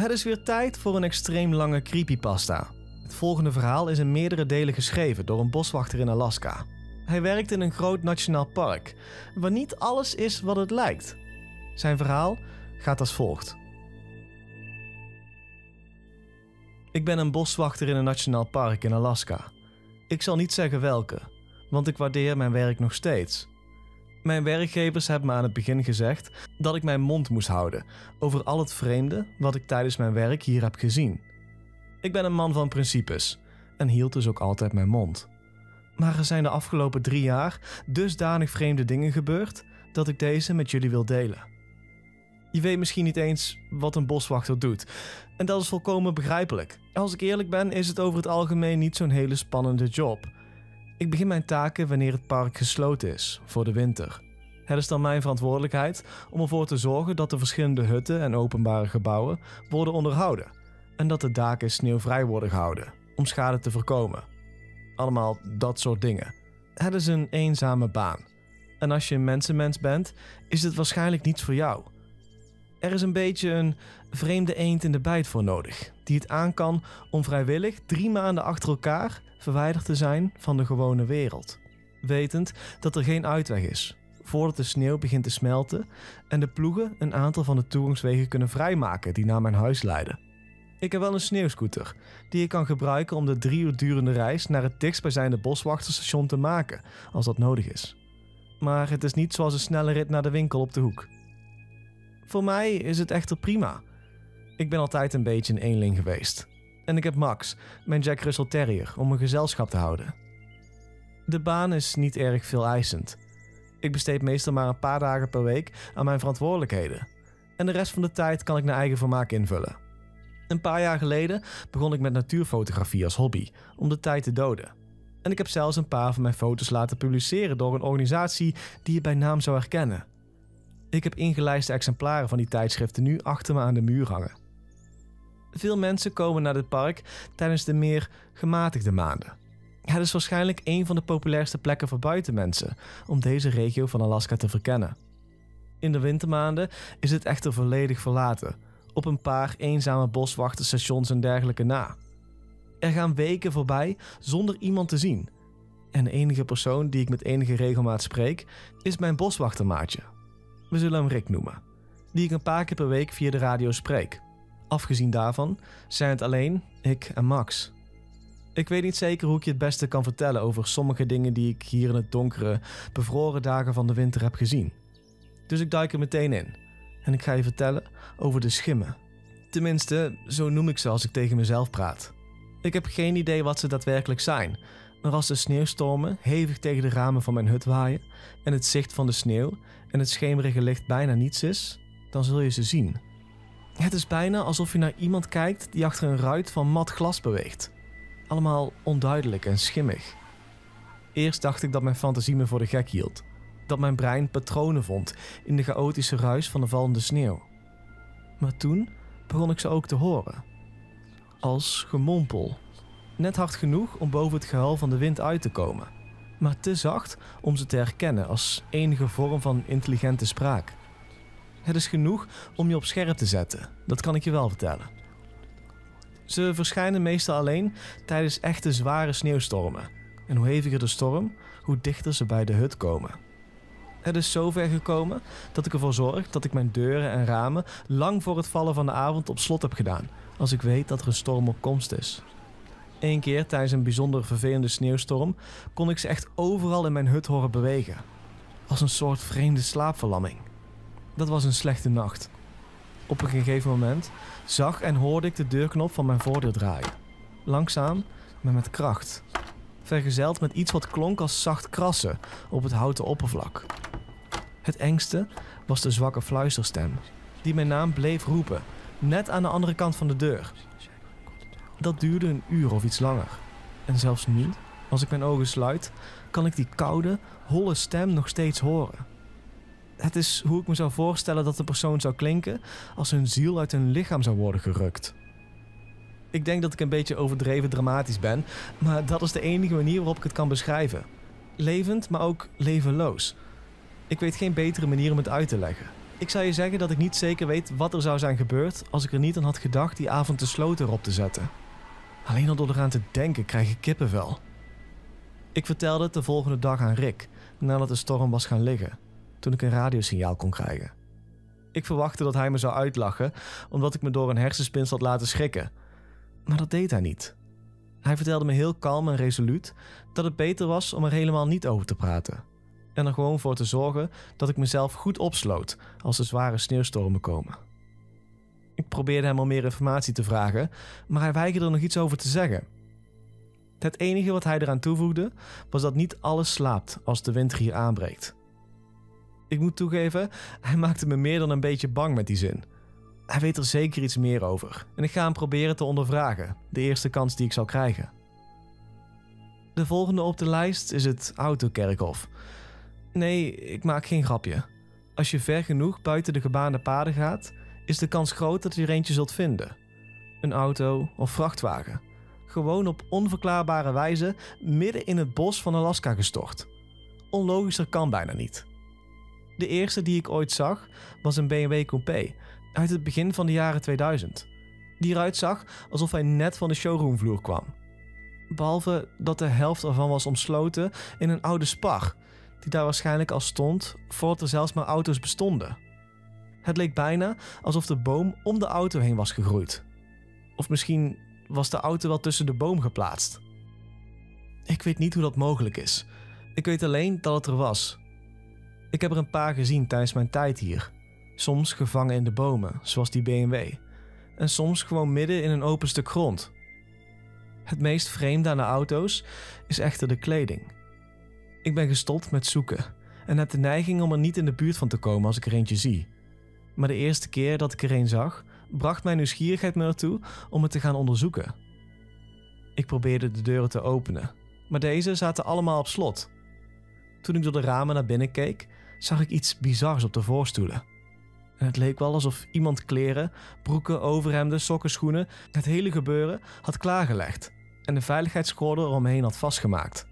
Het is weer tijd voor een extreem lange creepypasta. Het volgende verhaal is in meerdere delen geschreven door een boswachter in Alaska. Hij werkt in een groot nationaal park, waar niet alles is wat het lijkt. Zijn verhaal gaat als volgt. Ik ben een boswachter in een nationaal park in Alaska. Ik zal niet zeggen welke, want ik waardeer mijn werk nog steeds. Mijn werkgevers hebben me aan het begin gezegd dat ik mijn mond moest houden over al het vreemde wat ik tijdens mijn werk hier heb gezien. Ik ben een man van principes en hield dus ook altijd mijn mond. Maar er zijn de afgelopen drie jaar dusdanig vreemde dingen gebeurd dat ik deze met jullie wil delen. Je weet misschien niet eens wat een boswachter doet. En dat is volkomen begrijpelijk. Als ik eerlijk ben, is het over het algemeen niet zo'n hele spannende job. Ik begin mijn taken wanneer het park gesloten is voor de winter. Het is dan mijn verantwoordelijkheid om ervoor te zorgen dat de verschillende hutten en openbare gebouwen worden onderhouden en dat de daken sneeuwvrij worden gehouden om schade te voorkomen. Allemaal dat soort dingen. Het is een eenzame baan. En als je een mensenmens bent, is het waarschijnlijk niets voor jou. Er is een beetje een vreemde eend in de bijt voor nodig, die het aan kan om vrijwillig drie maanden achter elkaar verwijderd te zijn van de gewone wereld. Wetend dat er geen uitweg is, voordat de sneeuw begint te smelten en de ploegen een aantal van de toegangswegen kunnen vrijmaken die naar mijn huis leiden. Ik heb wel een sneeuwscooter, die ik kan gebruiken om de drie uur durende reis naar het dichtstbijzijnde boswachterstation te maken, als dat nodig is. Maar het is niet zoals een snelle rit naar de winkel op de hoek. Voor mij is het echter prima. Ik ben altijd een beetje een eenling geweest. En ik heb Max, mijn Jack Russell Terrier, om een gezelschap te houden. De baan is niet erg veel eisend. Ik besteed meestal maar een paar dagen per week aan mijn verantwoordelijkheden. En de rest van de tijd kan ik naar eigen vermaak invullen. Een paar jaar geleden begon ik met natuurfotografie als hobby, om de tijd te doden. En ik heb zelfs een paar van mijn foto's laten publiceren door een organisatie die je bij naam zou herkennen. Ik heb ingelijste exemplaren van die tijdschriften nu achter me aan de muur hangen. Veel mensen komen naar dit park tijdens de meer gematigde maanden. Het is waarschijnlijk een van de populairste plekken voor buitenmensen om deze regio van Alaska te verkennen. In de wintermaanden is het echter volledig verlaten, op een paar eenzame boswachterstations en dergelijke na. Er gaan weken voorbij zonder iemand te zien. En de enige persoon die ik met enige regelmaat spreek is mijn boswachtermaatje. We zullen hem Rick noemen, die ik een paar keer per week via de radio spreek. Afgezien daarvan zijn het alleen ik en Max. Ik weet niet zeker hoe ik je het beste kan vertellen over sommige dingen die ik hier in het donkere, bevroren dagen van de winter heb gezien. Dus ik duik er meteen in en ik ga je vertellen over de schimmen. Tenminste, zo noem ik ze als ik tegen mezelf praat. Ik heb geen idee wat ze daadwerkelijk zijn, maar als de sneeuwstormen hevig tegen de ramen van mijn hut waaien en het zicht van de sneeuw en het schemerige licht bijna niets is, dan zul je ze zien. Het is bijna alsof je naar iemand kijkt die achter een ruit van mat glas beweegt. Allemaal onduidelijk en schimmig. Eerst dacht ik dat mijn fantasie me voor de gek hield. Dat mijn brein patronen vond in de chaotische ruis van de vallende sneeuw. Maar toen begon ik ze ook te horen. Als gemompel. Net hard genoeg om boven het gehuil van de wind uit te komen, maar te zacht om ze te herkennen als enige vorm van intelligente spraak. Het is genoeg om je op scherp te zetten, dat kan ik je wel vertellen. Ze verschijnen meestal alleen tijdens echte zware sneeuwstormen. En hoe heviger de storm, hoe dichter ze bij de hut komen. Het is zover gekomen dat ik ervoor zorg dat ik mijn deuren en ramen lang voor het vallen van de avond op slot heb gedaan, als ik weet dat er een storm op komst is. Eén keer tijdens een bijzonder vervelende sneeuwstorm kon ik ze echt overal in mijn hut horen bewegen, als een soort vreemde slaapverlamming. Dat was een slechte nacht. Op een gegeven moment zag en hoorde ik de deurknop van mijn voordeur draaien. Langzaam, maar met kracht. Vergezeld met iets wat klonk als zacht krassen op het houten oppervlak. Het engste was de zwakke fluisterstem, die mijn naam bleef roepen, net aan de andere kant van de deur. Dat duurde een uur of iets langer. En zelfs nu, als ik mijn ogen sluit, kan ik die koude, holle stem nog steeds horen. Het is hoe ik me zou voorstellen dat de persoon zou klinken als hun ziel uit hun lichaam zou worden gerukt. Ik denk dat ik een beetje overdreven dramatisch ben, maar dat is de enige manier waarop ik het kan beschrijven. Levend, maar ook levenloos. Ik weet geen betere manier om het uit te leggen. Ik zou je zeggen dat ik niet zeker weet wat er zou zijn gebeurd als ik er niet aan had gedacht die avond de sloot erop te zetten. Alleen al door eraan te denken krijg ik kippenvel. Ik vertelde het de volgende dag aan Rick, nadat de storm was gaan liggen, toen ik een radiosignaal kon krijgen. Ik verwachtte dat hij me zou uitlachen, omdat ik me door een hersenspinsel had laten schrikken. Maar dat deed hij niet. Hij vertelde me heel kalm en resoluut dat het beter was om er helemaal niet over te praten. En er gewoon voor te zorgen dat ik mezelf goed opsloot als er zware sneeuwstormen komen. Ik probeerde hem om meer informatie te vragen, maar hij weigerde er nog iets over te zeggen. Het enige wat hij eraan toevoegde was dat niet alles slaapt als de winter hier aanbreekt. Ik moet toegeven, hij maakte me meer dan een beetje bang met die zin. Hij weet er zeker iets meer over en ik ga hem proberen te ondervragen, de eerste kans die ik zal krijgen. De volgende op de lijst is het autokerkhof. Nee, ik maak geen grapje. Als je ver genoeg buiten de gebaande paden gaat, is de kans groot dat je er eentje zult vinden. Een auto of vrachtwagen. Gewoon op onverklaarbare wijze midden in het bos van Alaska gestort. Onlogischer kan bijna niet. De eerste die ik ooit zag was een BMW Coupé uit het begin van de jaren 2000. Die eruit zag alsof hij net van de showroomvloer kwam. Behalve dat de helft ervan was omsloten in een oude spar, die daar waarschijnlijk al stond voordat er zelfs maar auto's bestonden. Het leek bijna alsof de boom om de auto heen was gegroeid. Of misschien was de auto wel tussen de boom geplaatst. Ik weet niet hoe dat mogelijk is. Ik weet alleen dat het er was. Ik heb er een paar gezien tijdens mijn tijd hier. Soms gevangen in de bomen, zoals die BMW. En soms gewoon midden in een open stuk grond. Het meest vreemde aan de auto's is echter de kleding. Ik ben gestopt met zoeken en heb de neiging om er niet in de buurt van te komen als ik er eentje zie. Maar de eerste keer dat ik er een zag, bracht mijn nieuwsgierigheid me ertoe om het te gaan onderzoeken. Ik probeerde de deuren te openen, maar deze zaten allemaal op slot. Toen ik door de ramen naar binnen keek, zag ik iets bizars op de voorstoelen. En het leek wel alsof iemand kleren, broeken, overhemden, sokken, schoenen, het hele gebeuren had klaargelegd en de veiligheidsgordel eromheen had vastgemaakt.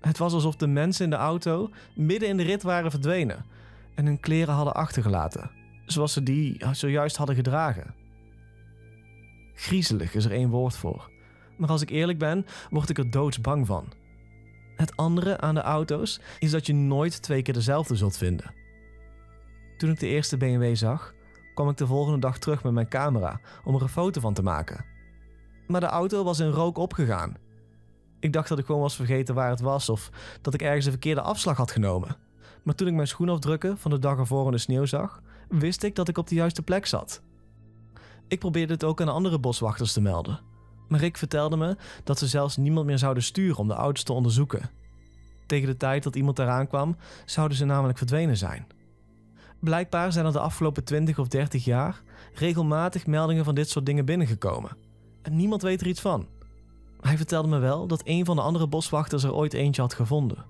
Het was alsof de mensen in de auto midden in de rit waren verdwenen en hun kleren hadden achtergelaten, zoals ze die zojuist hadden gedragen. Griezelig is er één woord voor, maar als ik eerlijk ben, word ik er doodsbang van. Het andere aan de auto's is dat je nooit twee keer dezelfde zult vinden. Toen ik de eerste BMW zag, kwam ik de volgende dag terug met mijn camera om er een foto van te maken. Maar de auto was in rook opgegaan. Ik dacht dat ik gewoon was vergeten waar het was of dat ik ergens een verkeerde afslag had genomen. Maar toen ik mijn schoenafdrukken van de dag ervoor in de sneeuw zag, wist ik dat ik op de juiste plek zat. Ik probeerde het ook aan andere boswachters te melden. Maar Rick vertelde me dat ze zelfs niemand meer zouden sturen om de auto's te onderzoeken. Tegen de tijd dat iemand eraan kwam, zouden ze namelijk verdwenen zijn. Blijkbaar zijn er de afgelopen 20 of 30 jaar regelmatig meldingen van dit soort dingen binnengekomen. En niemand weet er iets van. Hij vertelde me wel dat een van de andere boswachters er ooit eentje had gevonden.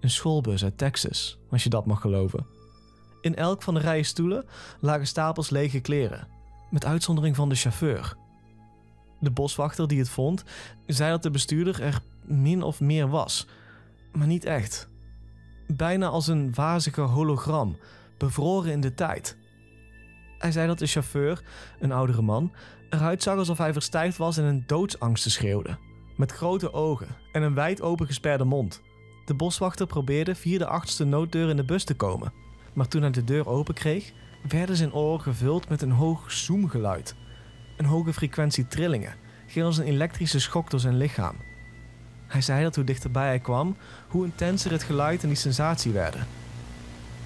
Een schoolbus uit Texas, als je dat mag geloven. In elk van de rijen stoelen lagen stapels lege kleren, met uitzondering van de chauffeur. De boswachter die het vond, zei dat de bestuurder er min of meer was, maar niet echt. Bijna als een wazige hologram bevroren in de tijd. Hij zei dat de chauffeur, een oudere man, eruit zag alsof hij verstijfd was en een doodsangsten schreeuwde. Met grote ogen en een wijd open gesperde mond. De boswachter probeerde via de achtste nooddeur in de bus te komen. Maar toen hij de deur open kreeg, werden zijn oren gevuld met een hoog zoomgeluid. Een hoge frequentie trillingen, ging als een elektrische schok door zijn lichaam. Hij zei dat hoe dichterbij hij kwam, hoe intenser het geluid en die sensatie werden.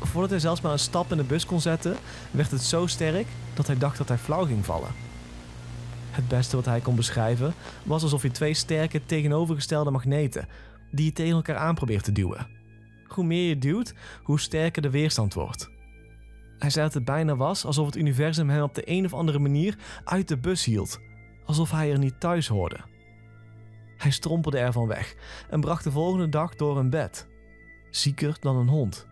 Voordat hij zelfs maar een stap in de bus kon zetten, werd het zo sterk dat hij dacht dat hij flauw ging vallen. Het beste wat hij kon beschrijven was alsof je twee sterke tegenovergestelde magneten die je tegen elkaar aan probeert te duwen. Hoe meer je duwt, hoe sterker de weerstand wordt. Hij zei dat het bijna was alsof het universum hem op de een of andere manier uit de bus hield, alsof hij er niet thuis hoorde. Hij strompelde ervan weg en bracht de volgende dag door een bed, zieker dan een hond.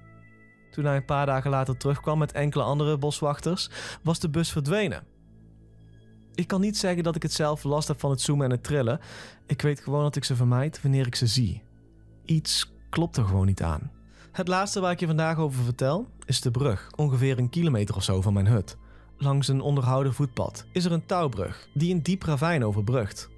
Toen hij een paar dagen later terugkwam met enkele andere boswachters, was de bus verdwenen. Ik kan niet zeggen dat ik het zelf last heb van het zoomen en het trillen. Ik weet gewoon dat ik ze vermijd wanneer ik ze zie. Iets klopt er gewoon niet aan. Het laatste waar ik je vandaag over vertel is de brug, ongeveer een kilometer of zo van mijn hut. Langs een onderhouden voetpad is er een touwbrug die een diep ravijn overbrugt.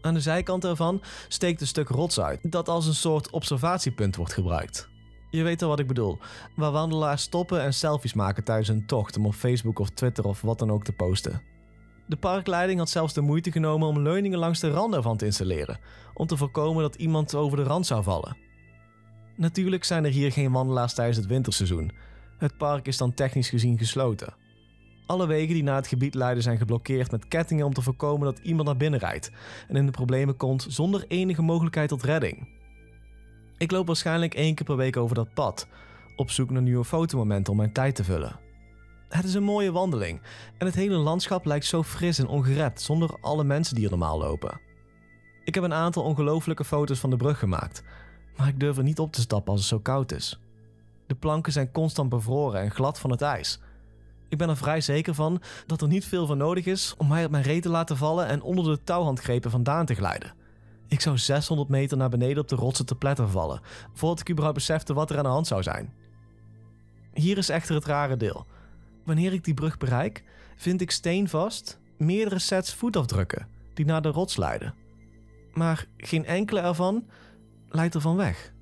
Aan de zijkant ervan steekt een stuk rots uit dat als een soort observatiepunt wordt gebruikt. Je weet wel wat ik bedoel, waar wandelaars stoppen en selfies maken tijdens een tocht om op Facebook of Twitter of wat dan ook te posten. De parkleiding had zelfs de moeite genomen om leuningen langs de rand ervan te installeren, om te voorkomen dat iemand over de rand zou vallen. Natuurlijk zijn er hier geen wandelaars tijdens het winterseizoen. Het park is dan technisch gezien gesloten. Alle wegen die naar het gebied leiden zijn geblokkeerd met kettingen om te voorkomen dat iemand naar binnen rijdt en in de problemen komt zonder enige mogelijkheid tot redding. Ik loop waarschijnlijk één keer per week over dat pad, op zoek naar nieuwe fotomomenten om mijn tijd te vullen. Het is een mooie wandeling en het hele landschap lijkt zo fris en ongerept zonder alle mensen die er normaal lopen. Ik heb een aantal ongelofelijke foto's van de brug gemaakt, maar ik durf er niet op te stappen als het zo koud is. De planken zijn constant bevroren en glad van het ijs. Ik ben er vrij zeker van dat er niet veel voor nodig is om mij op mijn reet te laten vallen en onder de touwhandgrepen vandaan te glijden. Ik zou 600 meter naar beneden op de rotsen te pletter vallen, voordat ik überhaupt besefte wat er aan de hand zou zijn. Hier is echter het rare deel. Wanneer ik die brug bereik, vind ik steenvast meerdere sets voetafdrukken die naar de rots leiden. Maar geen enkele ervan leidt ervan weg.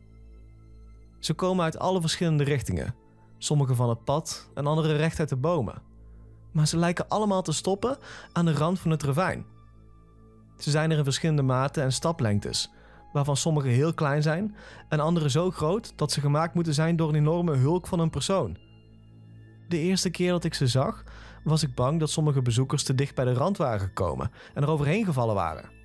Ze komen uit alle verschillende richtingen, sommige van het pad en andere recht uit de bomen. Maar ze lijken allemaal te stoppen aan de rand van het ravijn. Ze zijn er in verschillende maten en staplengtes, waarvan sommige heel klein zijn en andere zo groot dat ze gemaakt moeten zijn door een enorme hulk van een persoon. De eerste keer dat ik ze zag, was ik bang dat sommige bezoekers te dicht bij de rand waren gekomen en er overheen gevallen waren.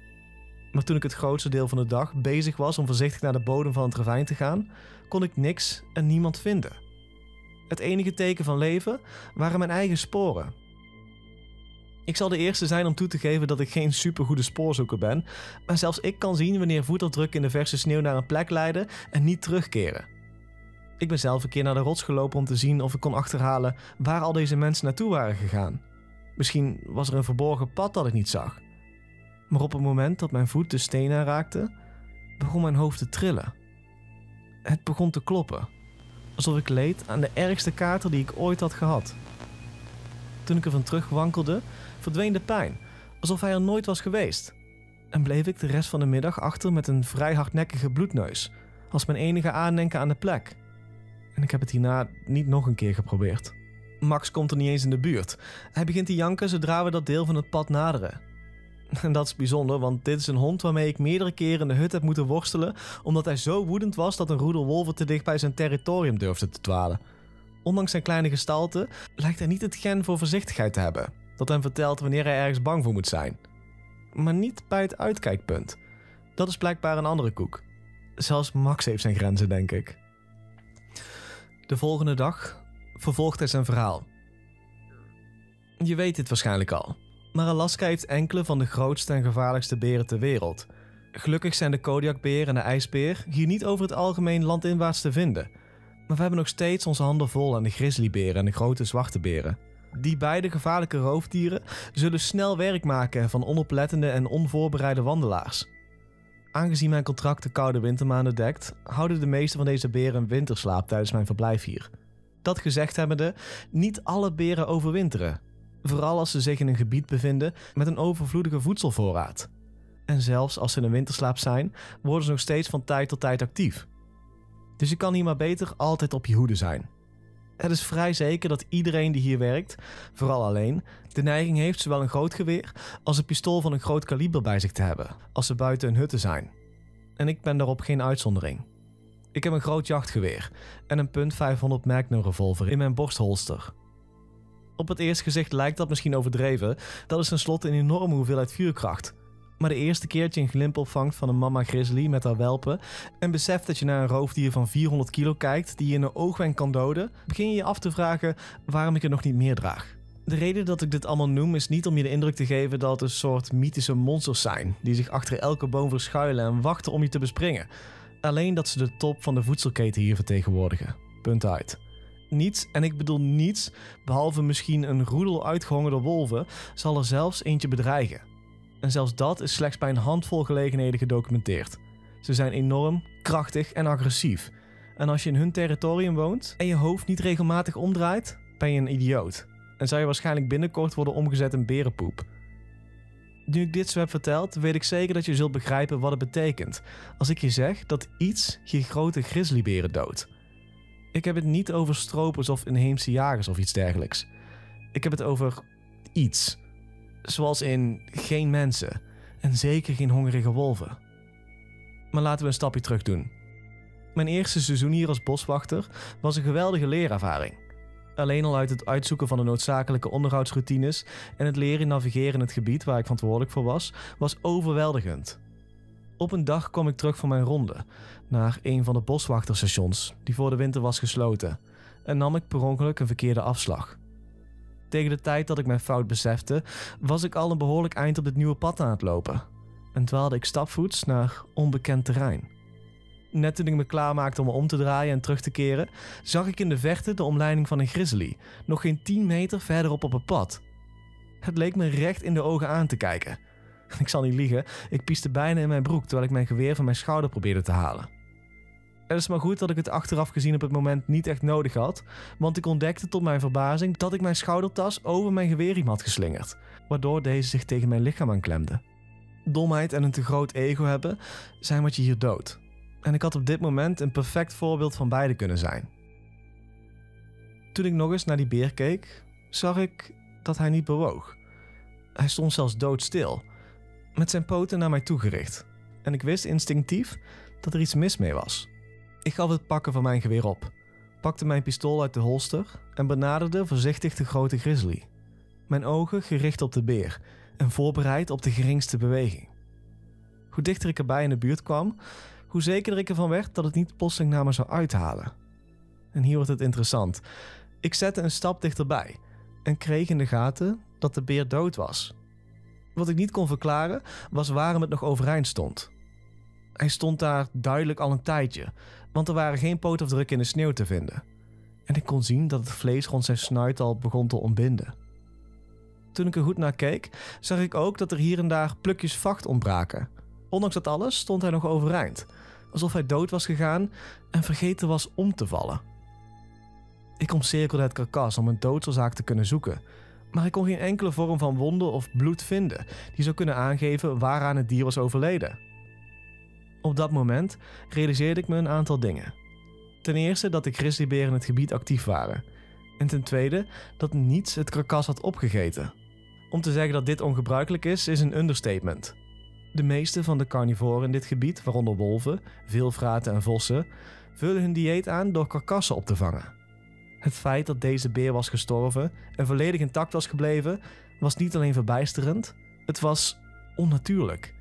Maar toen ik het grootste deel van de dag bezig was om voorzichtig naar de bodem van het ravijn te gaan, kon ik niks en niemand vinden. Het enige teken van leven waren mijn eigen sporen. Ik zal de eerste zijn om toe te geven dat ik geen supergoede spoorzoeker ben, maar zelfs ik kan zien wanneer voetafdrukken in de verse sneeuw naar een plek leiden en niet terugkeren. Ik ben zelf een keer naar de rots gelopen om te zien of ik kon achterhalen waar al deze mensen naartoe waren gegaan. Misschien was er een verborgen pad dat ik niet zag. Maar op het moment dat mijn voet de steen aanraakte, begon mijn hoofd te trillen. Het begon te kloppen, alsof ik leed aan de ergste kater die ik ooit had gehad. Toen ik ervan terugwankelde, verdween de pijn, alsof hij er nooit was geweest. En bleef ik de rest van de middag achter met een vrij hardnekkige bloedneus, als mijn enige aandenken aan de plek. En ik heb het hierna niet nog een keer geprobeerd. Max komt er niet eens in de buurt. Hij begint te janken zodra we dat deel van het pad naderen. En dat is bijzonder, want dit is een hond waarmee ik meerdere keren in de hut heb moeten worstelen, omdat hij zo woedend was dat een roedel wolven te dicht bij zijn territorium durfde te dwalen. Ondanks zijn kleine gestalte lijkt hij niet het gen voor voorzichtigheid te hebben, dat hem vertelt wanneer hij ergens bang voor moet zijn. Maar niet bij het uitkijkpunt. Dat is blijkbaar een andere koek. Zelfs Max heeft zijn grenzen, denk ik. De volgende dag vervolgt hij zijn verhaal. Je weet dit waarschijnlijk al, maar Alaska heeft enkele van de grootste en gevaarlijkste beren ter wereld. Gelukkig zijn de Kodiakbeer en de ijsbeer hier niet over het algemeen landinwaarts te vinden. Maar we hebben nog steeds onze handen vol aan de grizzlyberen en de grote zwarte beren. Die beide gevaarlijke roofdieren zullen snel werk maken van onoplettende en onvoorbereide wandelaars. Aangezien mijn contract de koude wintermaanden dekt, houden de meeste van deze beren een winterslaap tijdens mijn verblijf hier. Dat gezegd hebbende, niet alle beren overwinteren. Vooral als ze zich in een gebied bevinden met een overvloedige voedselvoorraad. En zelfs als ze in een winterslaap zijn, worden ze nog steeds van tijd tot tijd actief. Dus je kan hier maar beter altijd op je hoede zijn. Het is vrij zeker dat iedereen die hier werkt, vooral alleen, de neiging heeft zowel een groot geweer als een pistool van een groot kaliber bij zich te hebben als ze buiten hun hutten zijn. En ik ben daarop geen uitzondering. Ik heb een groot jachtgeweer en een .500 Magnum revolver in mijn borstholster. Op het eerste gezicht lijkt dat misschien overdreven, dat is tenslotte een enorme hoeveelheid vuurkracht. Maar de eerste keer dat je een glimp opvangt van een mama grizzly met haar welpen en beseft dat je naar een roofdier van 400 kilo kijkt die je in een oogwenk kan doden, begin je je af te vragen waarom ik er nog niet meer draag. De reden dat ik dit allemaal noem is niet om je de indruk te geven dat het een soort mythische monsters zijn die zich achter elke boom verschuilen en wachten om je te bespringen. Alleen dat ze de top van de voedselketen hier vertegenwoordigen. Punt uit. Niets, en ik bedoel niets, behalve misschien een roedel uitgehongerde wolven, zal er zelfs eentje bedreigen. En zelfs dat is slechts bij een handvol gelegenheden gedocumenteerd. Ze zijn enorm, krachtig en agressief. En als je in hun territorium woont en je hoofd niet regelmatig omdraait, ben je een idioot. En zou je waarschijnlijk binnenkort worden omgezet in berenpoep. Nu ik dit zo heb verteld, weet ik zeker dat je zult begrijpen wat het betekent als ik je zeg dat iets je grote grizzlyberen doodt. Ik heb het niet over stropers of inheemse jagers of iets dergelijks. Ik heb het over iets. Zoals in geen mensen en zeker geen hongerige wolven. Maar laten we een stapje terug doen. Mijn eerste seizoen hier als boswachter was een geweldige leerervaring. Alleen al uit het uitzoeken van de noodzakelijke onderhoudsroutines en het leren navigeren in het gebied waar ik verantwoordelijk voor was, was overweldigend. Op een dag kwam ik terug van mijn ronde naar een van de boswachterstations die voor de winter was gesloten en nam ik per ongeluk een verkeerde afslag. Tegen de tijd dat ik mijn fout besefte, was ik al een behoorlijk eind op dit nieuwe pad aan het lopen en dwaalde ik stapvoets naar onbekend terrein. Net toen ik me klaarmaakte om me om te draaien en terug te keren, zag ik in de verte de omleiding van een grizzly, nog geen 10 meter verderop op het pad. Het leek me recht in de ogen aan te kijken. Ik zal niet liegen, ik pieste bijna in mijn broek terwijl ik mijn geweer van mijn schouder probeerde te halen. Het is maar goed dat ik het achteraf gezien op het moment niet echt nodig had, want ik ontdekte tot mijn verbazing dat ik mijn schoudertas over mijn geweerriem had geslingerd, waardoor deze zich tegen mijn lichaam aanklemde. Domheid en een te groot ego hebben zijn wat je hier doodt. En ik had op dit moment een perfect voorbeeld van beide kunnen zijn. Toen ik nog eens naar die beer keek, zag ik dat hij niet bewoog. Hij stond zelfs doodstil, met zijn poten naar mij toegericht. En ik wist instinctief dat er iets mis mee was. Ik gaf het pakken van mijn geweer op, pakte mijn pistool uit de holster en benaderde voorzichtig de grote grizzly. Mijn ogen gericht op de beer en voorbereid op de geringste beweging. Hoe dichter ik erbij in de buurt kwam, hoe zekerder ik ervan werd dat het niet plotseling naar me zou uithalen. En hier wordt het interessant. Ik zette een stap dichterbij en kreeg in de gaten dat de beer dood was. Wat ik niet kon verklaren was waarom het nog overeind stond. Hij stond daar duidelijk al een tijdje, want er waren geen pootafdrukken in de sneeuw te vinden. En ik kon zien dat het vlees rond zijn snuit al begon te ontbinden. Toen ik er goed naar keek, zag ik ook dat er hier en daar plukjes vacht ontbraken. Ondanks dat alles stond hij nog overeind, alsof hij dood was gegaan en vergeten was om te vallen. Ik omcirkelde het karkas om een doodsoorzaak te kunnen zoeken, maar ik kon geen enkele vorm van wonden of bloed vinden die zou kunnen aangeven waaraan het dier was overleden. Op dat moment realiseerde ik me een aantal dingen. Ten eerste dat de grizzlyberen in het gebied actief waren. En ten tweede dat niets het karkas had opgegeten. Om te zeggen dat dit ongebruikelijk is, is een understatement. De meeste van de carnivoren in dit gebied, waaronder wolven, veelvraten en vossen, vullen hun dieet aan door karkassen op te vangen. Het feit dat deze beer was gestorven en volledig intact was gebleven, was niet alleen verbijsterend, het was onnatuurlijk.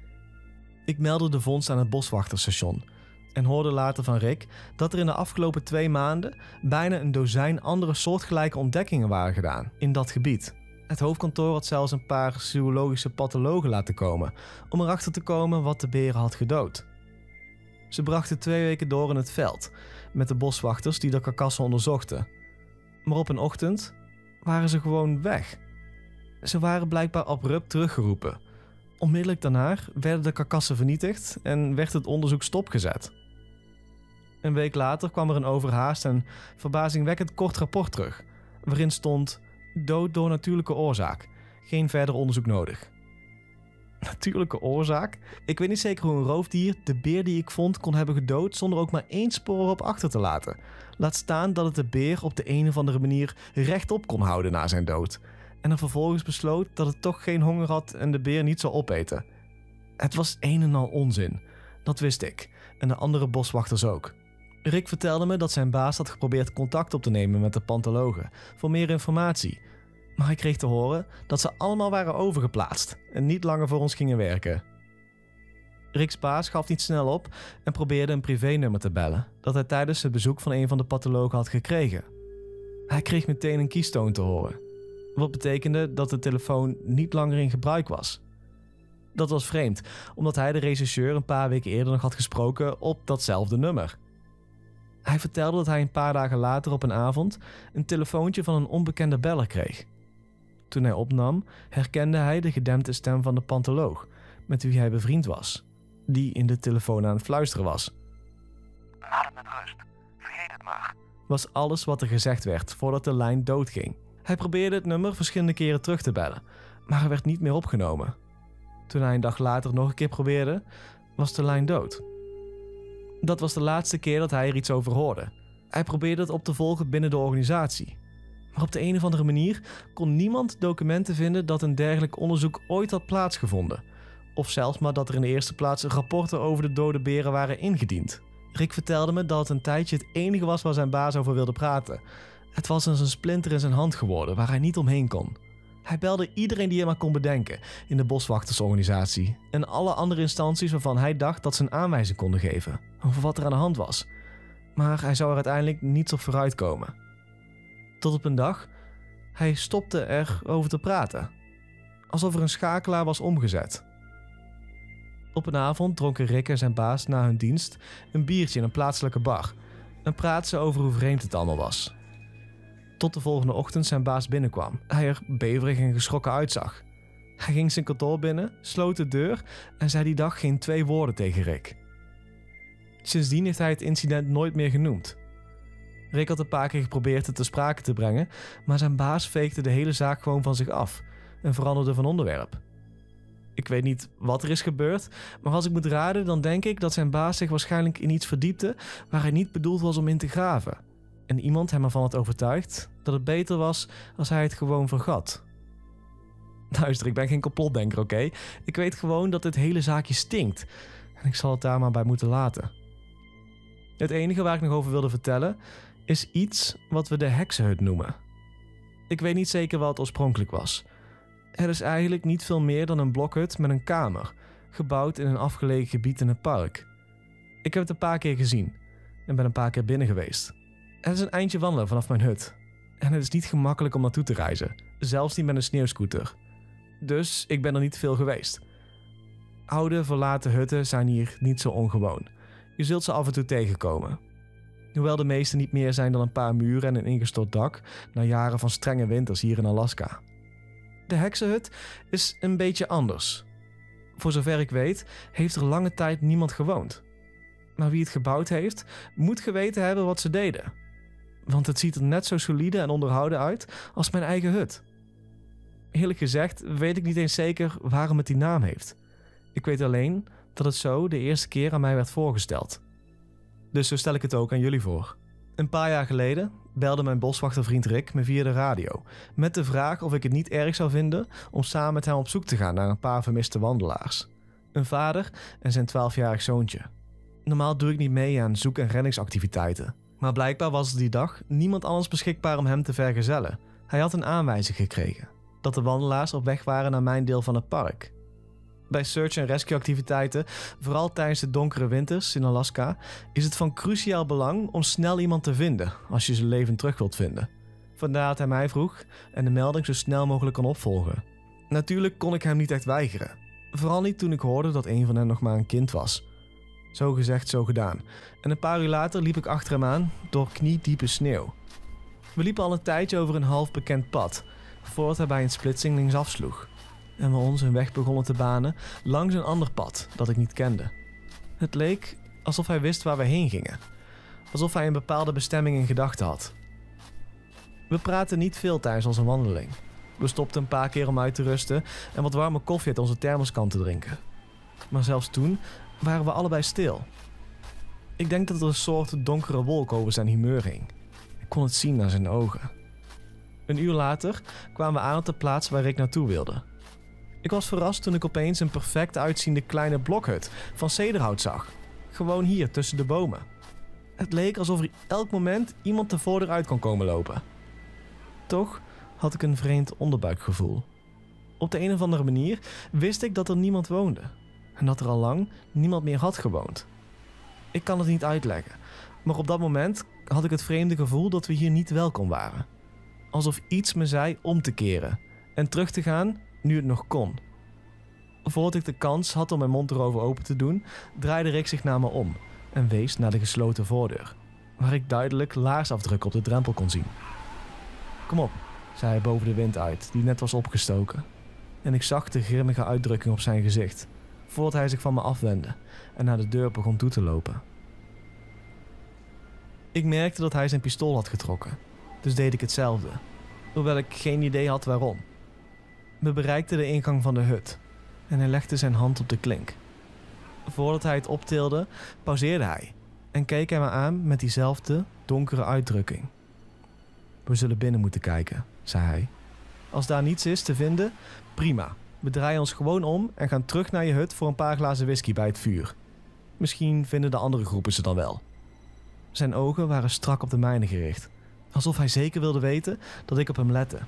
Ik meldde de vondst aan het boswachterstation en hoorde later van Rick dat er in de afgelopen twee maanden bijna een dozijn andere soortgelijke ontdekkingen waren gedaan in dat gebied. Het hoofdkantoor had zelfs een paar zoologische pathologen laten komen om erachter te komen wat de beren had gedood. Ze brachten twee weken door in het veld met de boswachters die de karkassen onderzochten. Maar op een ochtend waren ze gewoon weg. Ze waren blijkbaar abrupt teruggeroepen. Onmiddellijk daarna werden de karkassen vernietigd en werd het onderzoek stopgezet. Een week later kwam er een overhaast en verbazingwekkend kort rapport terug, waarin stond dood door natuurlijke oorzaak. Geen verder onderzoek nodig. Natuurlijke oorzaak? Ik weet niet zeker hoe een roofdier de beer die ik vond kon hebben gedood zonder ook maar één spoor op achter te laten. Laat staan dat het de beer op de een of andere manier rechtop kon houden na zijn dood. En er vervolgens besloot dat het toch geen honger had en de beer niet zou opeten. Het was een en al onzin. Dat wist ik. En de andere boswachters ook. Rick vertelde me dat zijn baas had geprobeerd contact op te nemen met de pantologen voor meer informatie. Maar hij kreeg te horen dat ze allemaal waren overgeplaatst en niet langer voor ons gingen werken. Rick's baas gaf niet snel op en probeerde een privénummer te bellen dat hij tijdens het bezoek van een van de pathologen had gekregen. Hij kreeg meteen een keystoon te horen, wat betekende dat de telefoon niet langer in gebruik was. Dat was vreemd, omdat hij de regisseur een paar weken eerder nog had gesproken op datzelfde nummer. Hij vertelde dat hij een paar dagen later op een avond een telefoontje van een onbekende beller kreeg. Toen hij opnam, herkende hij de gedempte stem van de pantoloog, met wie hij bevriend was, die in de telefoon aan het fluisteren was. Het met rust. maar. Was alles wat er gezegd werd voordat de lijn doodging. Hij probeerde het nummer verschillende keren terug te bellen, maar er werd niet meer opgenomen. Toen hij een dag later nog een keer probeerde, was de lijn dood. Dat was de laatste keer dat hij er iets over hoorde. Hij probeerde het op te volgen binnen de organisatie. Maar op de een of andere manier kon niemand documenten vinden dat een dergelijk onderzoek ooit had plaatsgevonden. Of zelfs maar dat er in de eerste plaats rapporten over de dode beren waren ingediend. Rick vertelde me dat het een tijdje het enige was waar zijn baas over wilde praten. Het was als een splinter in zijn hand geworden waar hij niet omheen kon. Hij belde iedereen die hij maar kon bedenken in de boswachtersorganisatie en alle andere instanties waarvan hij dacht dat ze een aanwijzing konden geven over wat er aan de hand was. Maar hij zou er uiteindelijk niets op vooruitkomen. Tot op een dag, hij stopte er over te praten. Alsof er een schakelaar was omgezet. Op een avond dronken Rick en zijn baas na hun dienst een biertje in een plaatselijke bar en praten ze over hoe vreemd het allemaal was. Tot de volgende ochtend zijn baas binnenkwam. Hij er beverig en geschrokken uitzag. Hij ging zijn kantoor binnen, sloot de deur en zei die dag geen twee woorden tegen Rick. Sindsdien heeft hij het incident nooit meer genoemd. Rick had een paar keer geprobeerd het te sprake te brengen, maar zijn baas veegde de hele zaak gewoon van zich af en veranderde van onderwerp. Ik weet niet wat er is gebeurd, maar als ik moet raden, dan denk ik dat zijn baas zich waarschijnlijk in iets verdiepte waar hij niet bedoeld was om in te graven. En iemand hem ervan had overtuigd dat het beter was als hij het gewoon vergat. Luister, ik ben geen complotdenker, oké? Ik weet gewoon dat dit hele zaakje stinkt. En ik zal het daar maar bij moeten laten. Het enige waar ik nog over wilde vertellen is iets wat we de heksenhut noemen. Ik weet niet zeker wat het oorspronkelijk was. Het is eigenlijk niet veel meer dan een blokhut met een kamer, gebouwd in een afgelegen gebied in het park. Ik heb het een paar keer gezien en ben een paar keer binnen geweest. Het is een eindje wandelen vanaf mijn hut. En het is niet gemakkelijk om naartoe te reizen, zelfs niet met een sneeuwscooter. Dus ik ben er niet veel geweest. Oude, verlaten hutten zijn hier niet zo ongewoon. Je zult ze af en toe tegenkomen. Hoewel de meeste niet meer zijn dan een paar muren en een ingestort dak, na jaren van strenge winters hier in Alaska. De heksenhut is een beetje anders. Voor zover ik weet, heeft er lange tijd niemand gewoond. Maar wie het gebouwd heeft, moet geweten hebben wat ze deden. Want het ziet er net zo solide en onderhouden uit als mijn eigen hut. Eerlijk gezegd weet ik niet eens zeker waarom het die naam heeft. Ik weet alleen dat het zo de eerste keer aan mij werd voorgesteld. Dus zo stel ik het ook aan jullie voor. Een paar jaar geleden belde mijn boswachtervriend Rick me via de radio met de vraag of ik het niet erg zou vinden om samen met hem op zoek te gaan naar een paar vermiste wandelaars. Een vader en zijn 12-jarig zoontje. Normaal doe ik niet mee aan zoek- en reddingsactiviteiten, maar blijkbaar was er die dag niemand anders beschikbaar om hem te vergezellen. Hij had een aanwijzing gekregen dat de wandelaars op weg waren naar mijn deel van het park. Bij search- en rescue-activiteiten, vooral tijdens de donkere winters in Alaska, is het van cruciaal belang om snel iemand te vinden als je zijn leven terug wilt vinden. Vandaar dat hij mij vroeg en de melding zo snel mogelijk kon opvolgen. Natuurlijk kon ik hem niet echt weigeren. Vooral niet toen ik hoorde dat een van hen nog maar een kind was. Zo gezegd, zo gedaan. En een paar uur later liep ik achter hem aan door kniediepe sneeuw. We liepen al een tijdje over een half bekend pad, voordat hij bij een splitsing linksaf sloeg en we ons een weg begonnen te banen langs een ander pad dat ik niet kende. Het leek alsof hij wist waar we heen gingen, alsof hij een bepaalde bestemming in gedachten had. We praten niet veel tijdens onze wandeling. We stopten een paar keer om uit te rusten en wat warme koffie uit onze thermoskan te drinken. Maar zelfs toen waren we allebei stil. Ik denk dat er een soort donkere wolk over zijn humeur hing. Ik kon het zien naar zijn ogen. Een uur later kwamen we aan op de plaats waar ik naartoe wilde. Ik was verrast toen ik opeens een perfect uitziende kleine blokhut van cederhout zag. Gewoon hier tussen de bomen. Het leek alsof er elk moment iemand de voordeur uit kon komen lopen. Toch had ik een vreemd onderbuikgevoel. Op de een of andere manier wist ik dat er niemand woonde en dat er al lang niemand meer had gewoond. Ik kan het niet uitleggen, maar op dat moment had ik het vreemde gevoel dat we hier niet welkom waren. Alsof iets me zei om te keren en terug te gaan nu het nog kon. Voordat ik de kans had om mijn mond erover open te doen, draaide Rick zich naar me om en wees naar de gesloten voordeur, waar ik duidelijk laarsafdrukken op de drempel kon zien. Kom op, zei hij boven de wind uit, die net was opgestoken. En ik zag de grimmige uitdrukking op zijn gezicht, voordat hij zich van me afwendde en naar de deur begon toe te lopen. Ik merkte dat hij zijn pistool had getrokken, dus deed ik hetzelfde, hoewel ik geen idee had waarom. We bereikten de ingang van de hut en hij legde zijn hand op de klink. Voordat hij het optilde, pauzeerde hij en keek hij me aan met diezelfde donkere uitdrukking. We zullen binnen moeten kijken, zei hij. Als daar niets is te vinden, prima. We draaien ons gewoon om en gaan terug naar je hut voor een paar glazen whisky bij het vuur. Misschien vinden de andere groepen ze dan wel. Zijn ogen waren strak op de mijne gericht, alsof hij zeker wilde weten dat ik op hem lette.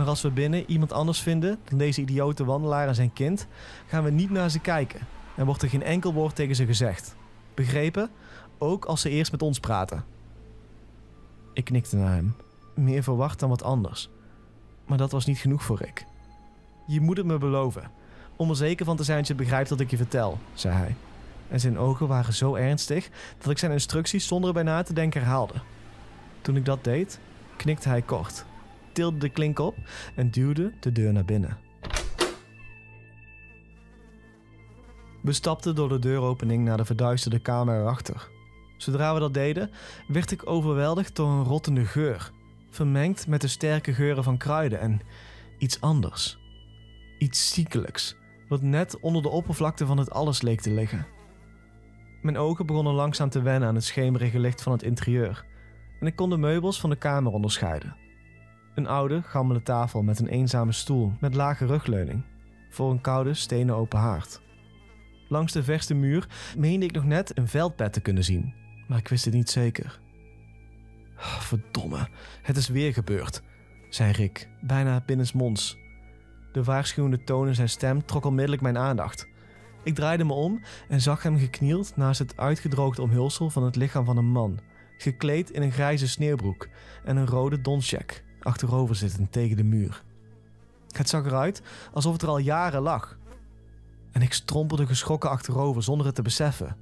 Maar als we binnen iemand anders vinden dan deze idiote wandelaar en zijn kind, gaan we niet naar ze kijken en wordt er geen enkel woord tegen ze gezegd. Begrepen? Ook als ze eerst met ons praten. Ik knikte naar hem, meer verwacht dan wat anders. Maar dat was niet genoeg voor Rick. Je moet het me beloven, om er zeker van te zijn dat je begrijpt wat ik je vertel, zei hij. En zijn ogen waren zo ernstig dat ik zijn instructies zonder erbij na te denken herhaalde. Toen ik dat deed, knikte hij kort, tilde de klink op en duwde de deur naar binnen. We stapten door de deuropening naar de verduisterde kamer erachter. Zodra we dat deden, werd ik overweldigd door een rottende geur, vermengd met de sterke geuren van kruiden en iets anders. Iets ziekelijks, wat net onder de oppervlakte van het alles leek te liggen. Mijn ogen begonnen langzaam te wennen aan het schemerige licht van het interieur en ik kon de meubels van de kamer onderscheiden. Een oude, gammele tafel met een eenzame stoel met lage rugleuning voor een koude stenen open haard. Langs de verste muur meende ik nog net een veldbed te kunnen zien, maar ik wist het niet zeker. Oh, verdomme, het is weer gebeurd, zei Rick, bijna binnensmonds. De waarschuwende toon in zijn stem trok onmiddellijk mijn aandacht. Ik draaide me om en zag hem geknield naast het uitgedroogde omhulsel van het lichaam van een man, gekleed in een grijze sneeuwbroek en een rode donsjack, achterover zittend tegen de muur. Het zag eruit alsof het er al jaren lag. En ik strompelde geschrokken achterover zonder het te beseffen.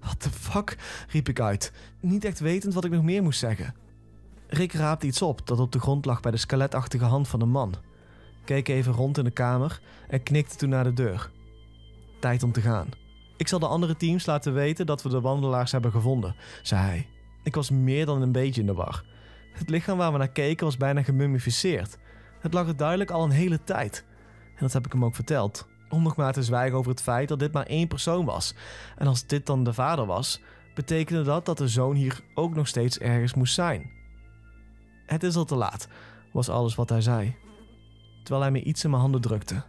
What the fuck? riep ik uit, niet echt wetend wat ik nog meer moest zeggen. Rick raapte iets op dat op de grond lag bij de skeletachtige hand van een man. Keek even rond in de kamer en knikte toen naar de deur. Tijd om te gaan. Ik zal de andere teams laten weten dat we de wandelaars hebben gevonden, zei hij. Ik was meer dan een beetje in de war. Het lichaam waar we naar keken was bijna gemummificeerd. Het lag er duidelijk al een hele tijd. En dat heb ik hem ook verteld. Om nog maar te zwijgen over het feit dat dit maar één persoon was. En als dit dan de vader was, betekende dat dat de zoon hier ook nog steeds ergens moest zijn. Het is al te laat, was alles wat hij zei. Terwijl hij me iets in mijn handen drukte.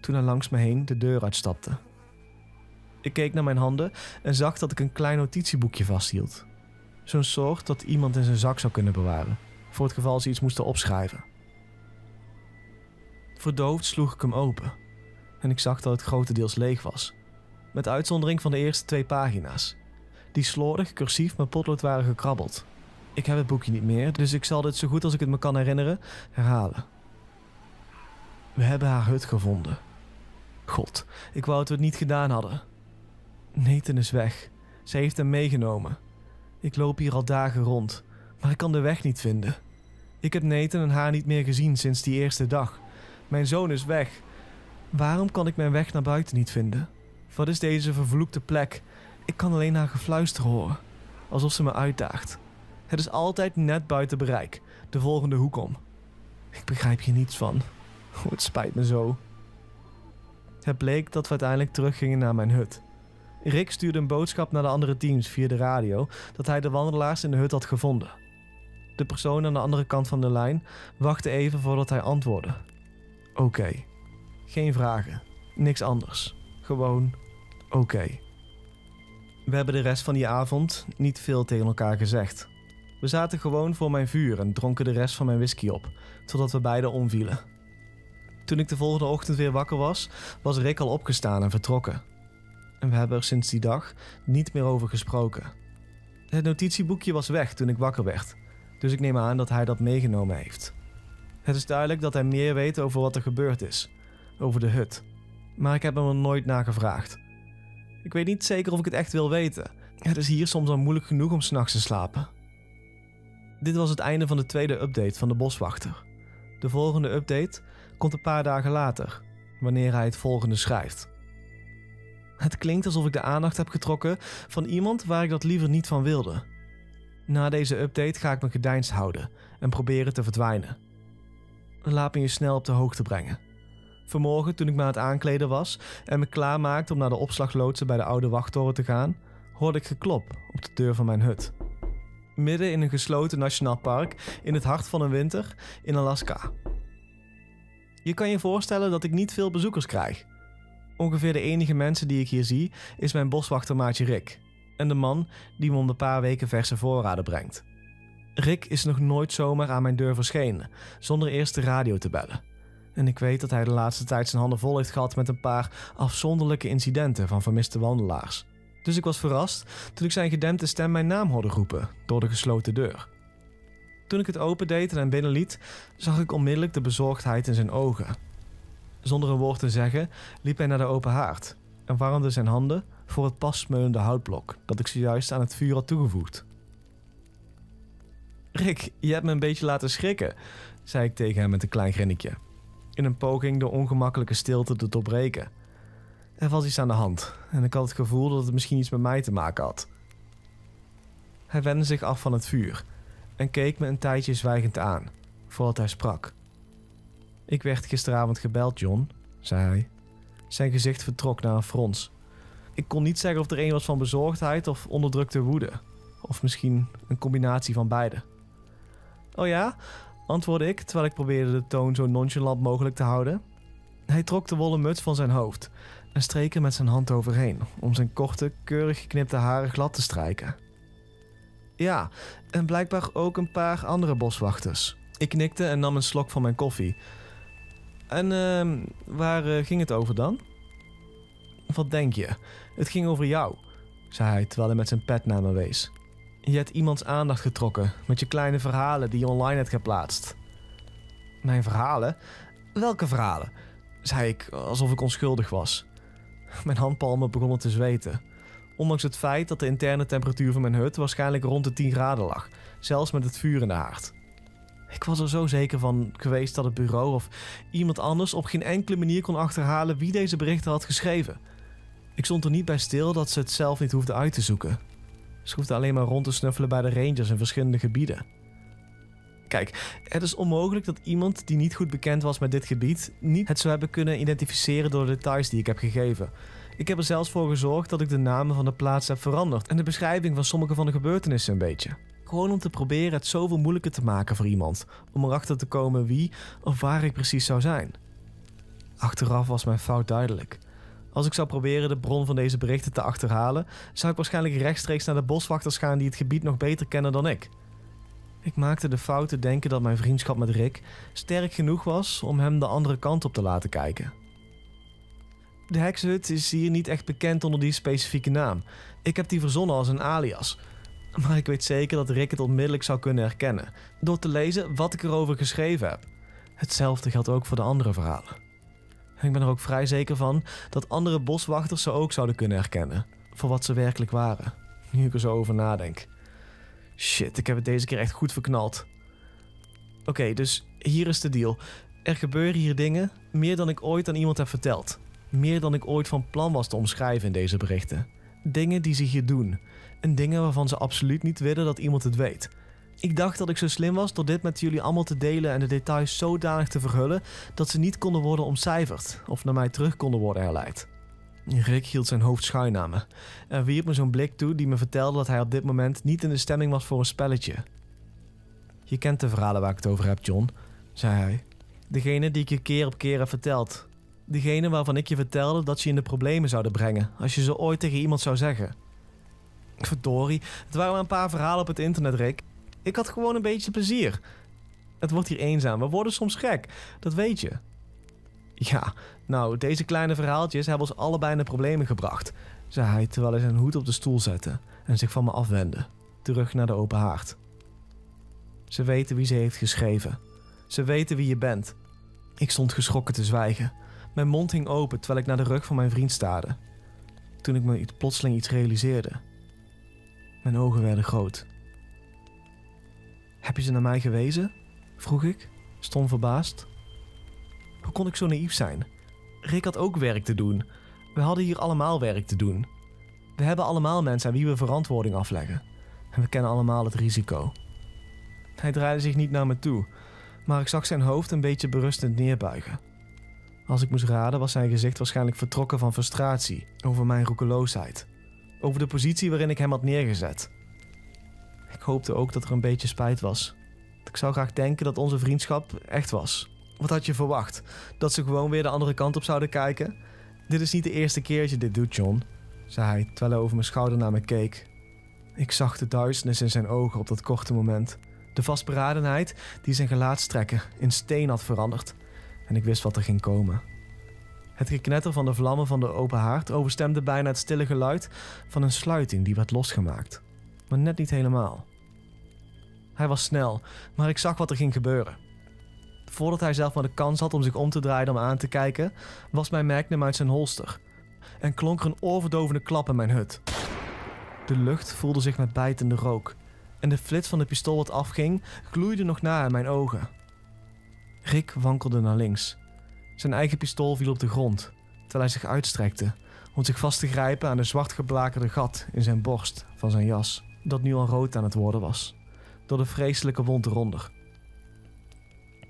Toen hij langs me heen de deur uitstapte. Ik keek naar mijn handen en zag dat ik een klein notitieboekje vasthield. Zo'n soort dat iemand in zijn zak zou kunnen bewaren, voor het geval ze iets moesten opschrijven. Verdoofd sloeg ik hem open en ik zag dat het grotendeels leeg was. Met uitzondering van de eerste twee pagina's, die slordig cursief met potlood waren gekrabbeld. Ik heb het boekje niet meer, dus ik zal dit zo goed als ik het me kan herinneren herhalen. We hebben haar hut gevonden. God, ik wou dat we het niet gedaan hadden. Nathan is weg. Ze heeft hem meegenomen. Ik loop hier al dagen rond, maar ik kan de weg niet vinden. Ik heb Nathan en haar niet meer gezien sinds die eerste dag. Mijn zoon is weg. Waarom kan ik mijn weg naar buiten niet vinden? Wat is deze vervloekte plek? Ik kan alleen haar gefluister horen, alsof ze me uitdaagt. Het is altijd net buiten bereik, de volgende hoek om. Ik begrijp hier niets van. Het spijt me zo. Het bleek dat we uiteindelijk teruggingen naar mijn hut. Rick stuurde een boodschap naar de andere teams via de radio dat hij de wandelaars in de hut had gevonden. De persoon aan de andere kant van de lijn wachtte even voordat hij antwoordde. Oké. Geen vragen. Niks anders. Gewoon oké. We hebben de rest van die avond niet veel tegen elkaar gezegd. We zaten gewoon voor mijn vuur en dronken de rest van mijn whisky op, totdat we beiden omvielen. Toen ik de volgende ochtend weer wakker was, was Rick al opgestaan en vertrokken. En we hebben er sinds die dag niet meer over gesproken. Het notitieboekje was weg toen ik wakker werd, dus ik neem aan dat hij dat meegenomen heeft. Het is duidelijk dat hij meer weet over wat er gebeurd is, over de hut, maar ik heb hem er nooit naar gevraagd. Ik weet niet zeker of ik het echt wil weten. Het is hier soms al moeilijk genoeg om s'nachts te slapen. Dit was het einde van de tweede update van de boswachter. De volgende update komt een paar dagen later, wanneer hij het volgende schrijft. Het klinkt alsof ik de aandacht heb getrokken van iemand waar ik dat liever niet van wilde. Na deze update ga ik me gedijnst houden en proberen te verdwijnen. Laat me je snel op de hoogte brengen. Vanmorgen, toen ik me aan het aankleden was en me klaarmaakte om naar de opslagloodsen bij de oude wachttoren te gaan, hoorde ik geklop op de deur van mijn hut. Midden in een gesloten nationaal park in het hart van een winter in Alaska. Je kan je voorstellen dat ik niet veel bezoekers krijg. Ongeveer de enige mensen die ik hier zie is mijn boswachtermaatje Rick en de man die me om de paar weken verse voorraden brengt. Rick is nog nooit zomaar aan mijn deur verschenen zonder eerst de radio te bellen. En ik weet dat hij de laatste tijd zijn handen vol heeft gehad met een paar afzonderlijke incidenten van vermiste wandelaars. Dus ik was verrast toen ik zijn gedempte stem mijn naam hoorde roepen door de gesloten deur. Toen ik het opendeed en hem binnenliet, zag ik onmiddellijk de bezorgdheid in zijn ogen. Zonder een woord te zeggen liep hij naar de open haard en warmde zijn handen voor het pas smeulende houtblok dat ik zojuist aan het vuur had toegevoegd. Rick, je hebt me een beetje laten schrikken, zei ik tegen hem met een klein grinnikje, in een poging de ongemakkelijke stilte te doorbreken. Er was iets aan de hand en ik had het gevoel dat het misschien iets met mij te maken had. Hij wendde zich af van het vuur en keek me een tijdje zwijgend aan, voordat hij sprak. Ik werd gisteravond gebeld, John, zei hij. Zijn gezicht vertrok naar een frons. Ik kon niet zeggen of er een was van bezorgdheid of onderdrukte woede. Of misschien een combinatie van beide. Oh ja? antwoordde ik terwijl ik probeerde de toon zo nonchalant mogelijk te houden. Hij trok de wollen muts van zijn hoofd en streek er met zijn hand overheen om zijn korte, keurig geknipte haren glad te strijken. Ja, en blijkbaar ook een paar andere boswachters. Ik knikte en nam een slok van mijn koffie. En uh, waar uh, ging het over dan? Wat denk je? Het ging over jou, zei hij terwijl hij met zijn pet naar me wees. Je hebt iemands aandacht getrokken met je kleine verhalen die je online hebt geplaatst. Mijn verhalen? Welke verhalen? zei ik alsof ik onschuldig was. Mijn handpalmen begonnen te zweten. Ondanks het feit dat de interne temperatuur van mijn hut waarschijnlijk rond de 10 graden lag, zelfs met het vuur in de haard. Ik was er zo zeker van geweest dat het bureau of iemand anders op geen enkele manier kon achterhalen wie deze berichten had geschreven. Ik stond er niet bij stil dat ze het zelf niet hoefden uit te zoeken. Ze hoefden alleen maar rond te snuffelen bij de rangers in verschillende gebieden. Kijk, het is onmogelijk dat iemand die niet goed bekend was met dit gebied niet het zou hebben kunnen identificeren door de details die ik heb gegeven. Ik heb er zelfs voor gezorgd dat ik de namen van de plaats heb veranderd en de beschrijving van sommige van de gebeurtenissen een beetje. Gewoon om te proberen het zoveel moeilijker te maken voor iemand, om erachter te komen wie of waar ik precies zou zijn. Achteraf was mijn fout duidelijk. Als ik zou proberen de bron van deze berichten te achterhalen, zou ik waarschijnlijk rechtstreeks naar de boswachters gaan die het gebied nog beter kennen dan ik. Ik maakte de fout te denken dat mijn vriendschap met Rick sterk genoeg was om hem de andere kant op te laten kijken. De heksenhut is hier niet echt bekend onder die specifieke naam. Ik heb die verzonnen als een alias. Maar ik weet zeker dat Rick het onmiddellijk zou kunnen herkennen, door te lezen wat ik erover geschreven heb. Hetzelfde geldt ook voor de andere verhalen. Ik ben er ook vrij zeker van dat andere boswachters ze ook zouden kunnen herkennen, voor wat ze werkelijk waren. Nu ik er zo over nadenk. Shit, ik heb het deze keer echt goed verknald. Oké, dus hier is de deal. Er gebeuren hier dingen, meer dan ik ooit aan iemand heb verteld. Meer dan ik ooit van plan was te omschrijven in deze berichten. Dingen die zich hier doen. En dingen waarvan ze absoluut niet willen dat iemand het weet. Ik dacht dat ik zo slim was door dit met jullie allemaal te delen en de details zodanig te verhullen dat ze niet konden worden omcijferd of naar mij terug konden worden herleid. Rick hield zijn hoofd schuin aan me en wierp me zo'n blik toe die me vertelde dat hij op dit moment niet in de stemming was voor een spelletje. Je kent de verhalen waar ik het over heb, John, zei hij. Degene die ik je keer op keer heb verteld. Degene waarvan ik je vertelde dat ze je in de problemen zouden brengen als je ze ooit tegen iemand zou zeggen. Verdorie, het waren maar een paar verhalen op het internet, Rick. Ik had gewoon een beetje plezier. Het wordt hier eenzaam. We worden soms gek. Dat weet je. Ja, nou, deze kleine verhaaltjes hebben ons allebei in de problemen gebracht, zei hij terwijl hij zijn hoed op de stoel zette en zich van me afwendde, terug naar de open haard. Ze weten wie ze heeft geschreven. Ze weten wie je bent. Ik stond geschrokken te zwijgen. Mijn mond hing open terwijl ik naar de rug van mijn vriend staarde. Toen ik me plotseling iets realiseerde. Mijn ogen werden groot. Heb je ze naar mij gewezen? vroeg ik, stom verbaasd. Hoe kon ik zo naïef zijn? Rick had ook werk te doen. We hadden hier allemaal werk te doen. We hebben allemaal mensen aan wie we verantwoording afleggen. En we kennen allemaal het risico. Hij draaide zich niet naar me toe, maar ik zag zijn hoofd een beetje berustend neerbuigen. Als ik moest raden, was zijn gezicht waarschijnlijk vertrokken van frustratie over mijn roekeloosheid. Over de positie waarin ik hem had neergezet. Ik hoopte ook dat er een beetje spijt was. Ik zou graag denken dat onze vriendschap echt was. Wat had je verwacht? Dat ze gewoon weer de andere kant op zouden kijken? Dit is niet de eerste keer dat je dit doet, John, zei hij terwijl hij over mijn schouder naar me keek. Ik zag de duisternis in zijn ogen op dat korte moment. De vastberadenheid die zijn gelaatstrekken in steen had veranderd. En ik wist wat er ging komen. Het geknetter van de vlammen van de open haard overstemde bijna het stille geluid van een sluiting die werd losgemaakt. Maar net niet helemaal. Hij was snel, maar ik zag wat er ging gebeuren. Voordat hij zelf maar de kans had om zich om te draaien om aan te kijken, was mijn Magnum uit zijn holster. En klonk er een oorverdovende klap in mijn hut. De lucht voelde zich met bijtende rook. En de flits van de pistool wat afging, gloeide nog na in mijn ogen. Rick wankelde naar links. Zijn eigen pistool viel op de grond, terwijl hij zich uitstrekte om zich vast te grijpen aan de zwart geblakerde gat in zijn borst van zijn jas, dat nu al rood aan het worden was, door de vreselijke wond eronder.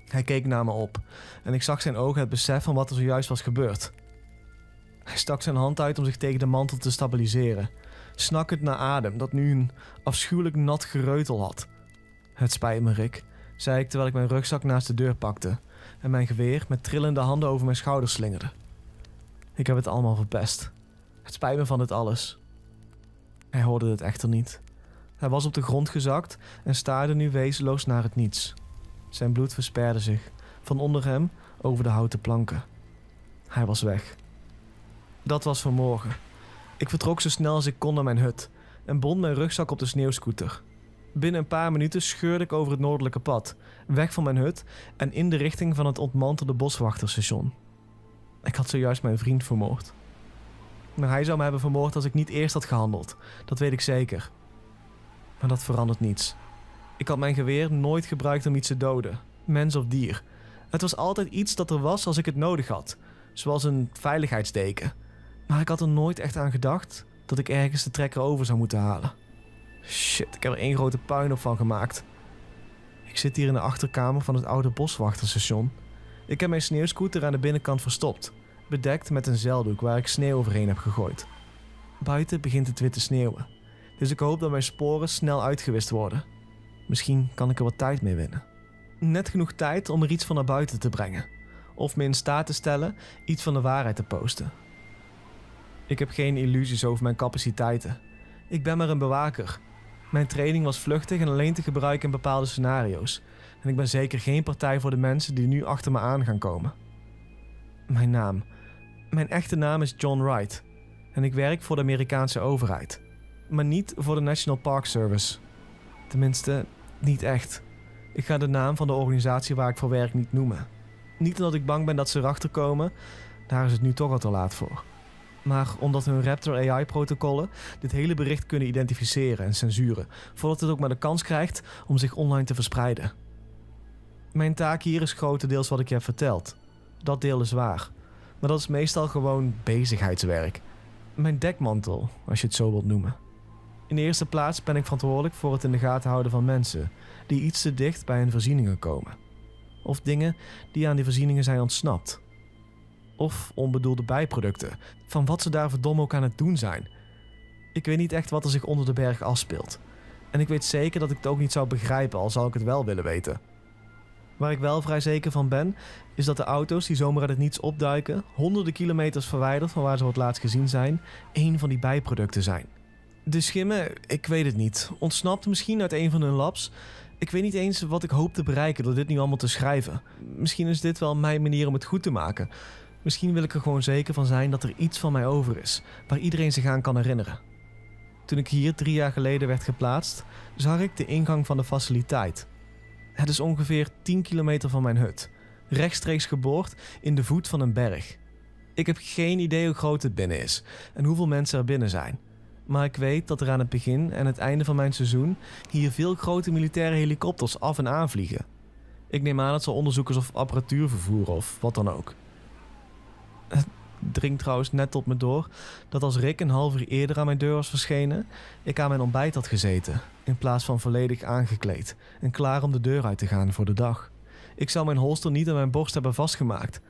Hij keek naar me op en ik zag zijn ogen het besef van wat er zojuist was gebeurd. Hij stak zijn hand uit om zich tegen de mantel te stabiliseren, snakkend naar adem dat nu een afschuwelijk nat gereutel had. Het spijt me, Rick, zei ik terwijl ik mijn rugzak naast de deur pakte en mijn geweer met trillende handen over mijn schouders slingerde. Ik heb het allemaal verpest. Het spijt me van dit alles. Hij hoorde het echter niet. Hij was op de grond gezakt en staarde nu wezenloos naar het niets. Zijn bloed versperde zich, van onder hem over de houten planken. Hij was weg. Dat was vanmorgen. Ik vertrok zo snel als ik kon naar mijn hut en bond mijn rugzak op de sneeuwscooter. Binnen een paar minuten scheurde ik over het noordelijke pad, weg van mijn hut en in de richting van het ontmantelde boswachterstation. Ik had zojuist mijn vriend vermoord. Maar hij zou me hebben vermoord als ik niet eerst had gehandeld, dat weet ik zeker. Maar dat verandert niets. Ik had mijn geweer nooit gebruikt om iets te doden, mens of dier. Het was altijd iets dat er was als ik het nodig had, zoals een veiligheidsdeken. Maar ik had er nooit echt aan gedacht dat ik ergens de trekker over zou moeten halen. Shit, ik heb er één grote puinhoop van gemaakt. Ik zit hier in de achterkamer van het oude boswachterstation. Ik heb mijn sneeuwscooter aan de binnenkant verstopt, bedekt met een zeildoek waar ik sneeuw overheen heb gegooid. Buiten begint het weer te sneeuwen, dus ik hoop dat mijn sporen snel uitgewist worden. Misschien kan ik er wat tijd mee winnen. Net genoeg tijd om er iets van naar buiten te brengen, of me in staat te stellen iets van de waarheid te posten. Ik heb geen illusies over mijn capaciteiten. Ik ben maar een bewaker. Mijn training was vluchtig en alleen te gebruiken in bepaalde scenario's. En ik ben zeker geen partij voor de mensen die nu achter me aan gaan komen. Mijn naam. Mijn echte naam is John Wright. En ik werk voor de Amerikaanse overheid. Maar niet voor de National Park Service. Tenminste, niet echt. Ik ga de naam van de organisatie waar ik voor werk niet noemen. Niet omdat ik bang ben dat ze erachter komen, daar is het nu toch al te laat voor. Maar omdat hun Raptor AI-protocollen dit hele bericht kunnen identificeren en censuren, voordat het ook maar de kans krijgt om zich online te verspreiden. Mijn taak hier is grotendeels wat ik je heb verteld. Dat deel is waar. Maar dat is meestal gewoon bezigheidswerk. Mijn dekmantel, als je het zo wilt noemen. In de eerste plaats ben ik verantwoordelijk voor het in de gaten houden van mensen die iets te dicht bij hun voorzieningen komen. Of dingen die aan die voorzieningen zijn ontsnapt. Of onbedoelde bijproducten van wat ze daar verdomme ook aan het doen zijn. Ik weet niet echt wat er zich onder de berg afspeelt. En ik weet zeker dat ik het ook niet zou begrijpen, al zou ik het wel willen weten. Waar ik wel vrij zeker van ben, is dat de auto's die zomaar uit het niets opduiken, honderden kilometers verwijderd van waar ze voor het laatst gezien zijn, één van die bijproducten zijn. De schimmen, ik weet het niet. Ontsnapt misschien uit een van hun labs. Ik weet niet eens wat ik hoop te bereiken door dit nu allemaal te schrijven. Misschien is dit wel mijn manier om het goed te maken. Misschien wil ik er gewoon zeker van zijn dat er iets van mij over is, waar iedereen zich aan kan herinneren. Toen ik hier drie jaar geleden werd geplaatst, zag ik de ingang van de faciliteit. Het is ongeveer 10 kilometer van mijn hut, rechtstreeks geboord in de voet van een berg. Ik heb geen idee hoe groot het binnen is en hoeveel mensen er binnen zijn. Maar ik weet dat er aan het begin en het einde van mijn seizoen hier veel grote militaire helikopters af en aan vliegen. Ik neem aan dat ze onderzoekers of apparatuur vervoeren of wat dan ook. Het, dringt trouwens net tot me door dat als Rick een half uur eerder aan mijn deur was verschenen, ik aan mijn ontbijt had gezeten, in plaats van volledig aangekleed en klaar om de deur uit te gaan voor de dag. Ik zou mijn holster niet aan mijn borst hebben vastgemaakt.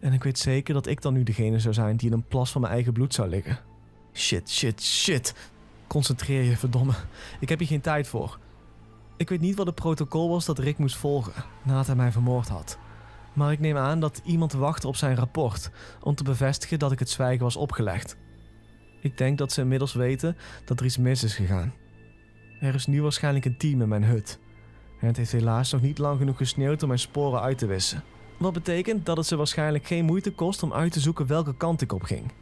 En ik weet zeker dat ik dan nu degene zou zijn die in een plas van mijn eigen bloed zou liggen. Shit, shit, shit. Concentreer je, verdomme. Ik heb hier geen tijd voor. Ik weet niet wat het protocol was dat Rick moest volgen nadat hij mij vermoord had. Maar ik neem aan dat iemand wachtte op zijn rapport om te bevestigen dat ik het zwijgen was opgelegd. Ik denk dat ze inmiddels weten dat er iets mis is gegaan. Er is nu waarschijnlijk een team in mijn hut. En het heeft helaas nog niet lang genoeg gesneeuwd om mijn sporen uit te wissen. Wat betekent dat het ze waarschijnlijk geen moeite kost om uit te zoeken welke kant ik op ging.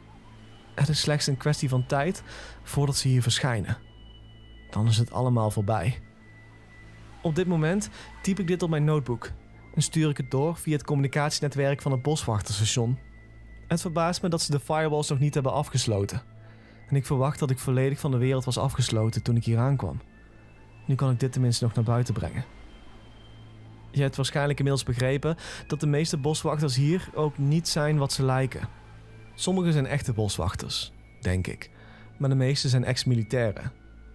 Het is slechts een kwestie van tijd voordat ze hier verschijnen. Dan is het allemaal voorbij. Op dit moment typ ik dit op mijn notebook en stuur ik het door via het communicatienetwerk van het boswachterstation. Het verbaast me dat ze de firewalls nog niet hebben afgesloten. En ik verwacht dat ik volledig van de wereld was afgesloten toen ik hier aankwam. Nu kan ik dit tenminste nog naar buiten brengen. Je hebt waarschijnlijk inmiddels begrepen dat de meeste boswachters hier ook niet zijn wat ze lijken. Sommigen zijn echte boswachters, denk ik, maar de meeste zijn ex-militairen.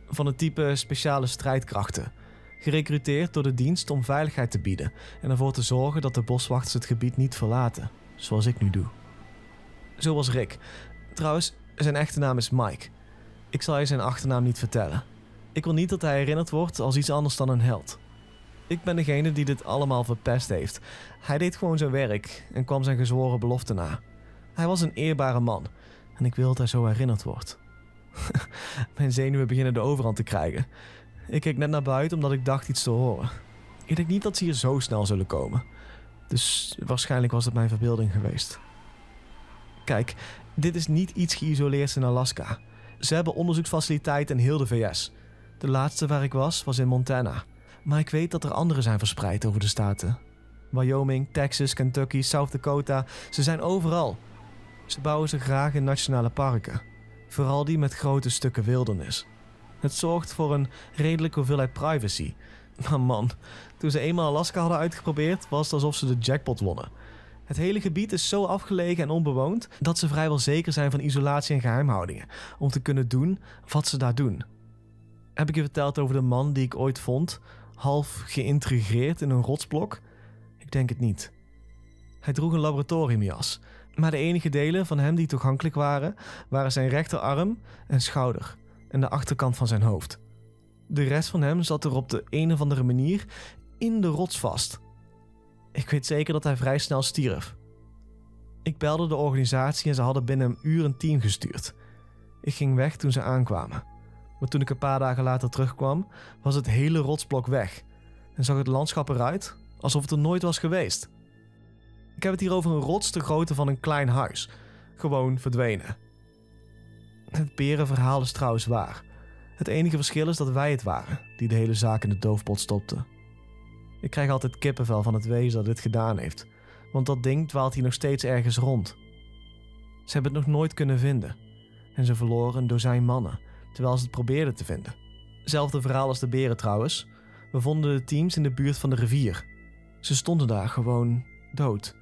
Van het type speciale strijdkrachten, gerecruiteerd door de dienst om veiligheid te bieden en ervoor te zorgen dat de boswachters het gebied niet verlaten, zoals ik nu doe. Zo was Rick. Trouwens, zijn echte naam is Mike. Ik zal je zijn achternaam niet vertellen. Ik wil niet dat hij herinnerd wordt als iets anders dan een held. Ik ben degene die dit allemaal verpest heeft. Hij deed gewoon zijn werk en kwam zijn gezworen belofte na. Hij was een eerbare man en ik wil dat hij zo herinnerd wordt. Mijn zenuwen beginnen de overhand te krijgen. Ik keek net naar buiten omdat ik dacht iets te horen. Ik denk niet dat ze hier zo snel zullen komen. Dus waarschijnlijk was het mijn verbeelding geweest. Kijk, dit is niet iets geïsoleerd in Alaska. Ze hebben onderzoeksfaciliteiten in heel de VS. De laatste waar ik was, was in Montana. Maar ik weet dat er andere zijn verspreid over de staten. Wyoming, Texas, Kentucky, South Dakota, ze zijn overal. Ze bouwen ze graag in nationale parken. Vooral die met grote stukken wildernis. Het zorgt voor een redelijke hoeveelheid privacy. Maar man, toen ze eenmaal Alaska hadden uitgeprobeerd, was het alsof ze de jackpot wonnen. Het hele gebied is zo afgelegen en onbewoond dat ze vrijwel zeker zijn van isolatie en geheimhoudingen om te kunnen doen wat ze daar doen. Heb ik je verteld over de man die ik ooit vond, half geïntegreerd in een rotsblok? Ik denk het niet. Hij droeg een laboratoriumjas, maar de enige delen van hem die toegankelijk waren, waren zijn rechterarm en schouder en de achterkant van zijn hoofd. De rest van hem zat er op de een of andere manier in de rots vast. Ik weet zeker dat hij vrij snel stierf. Ik belde de organisatie en ze hadden binnen een uur een team gestuurd. Ik ging weg toen ze aankwamen. Maar toen ik een paar dagen later terugkwam, was het hele rotsblok weg en zag het landschap eruit alsof het er nooit was geweest. Ik heb het hier over een rots de grootte van een klein huis, gewoon verdwenen. Het berenverhaal is trouwens waar. Het enige verschil is dat wij het waren die de hele zaak in de doofpot stopten. Ik krijg altijd kippenvel van het wezen dat dit gedaan heeft, want dat ding dwaalt hier nog steeds ergens rond. Ze hebben het nog nooit kunnen vinden en ze verloren een dozijn mannen terwijl ze het probeerden te vinden. Zelfde verhaal als de beren trouwens. We vonden de teams in de buurt van de rivier. Ze stonden daar gewoon dood.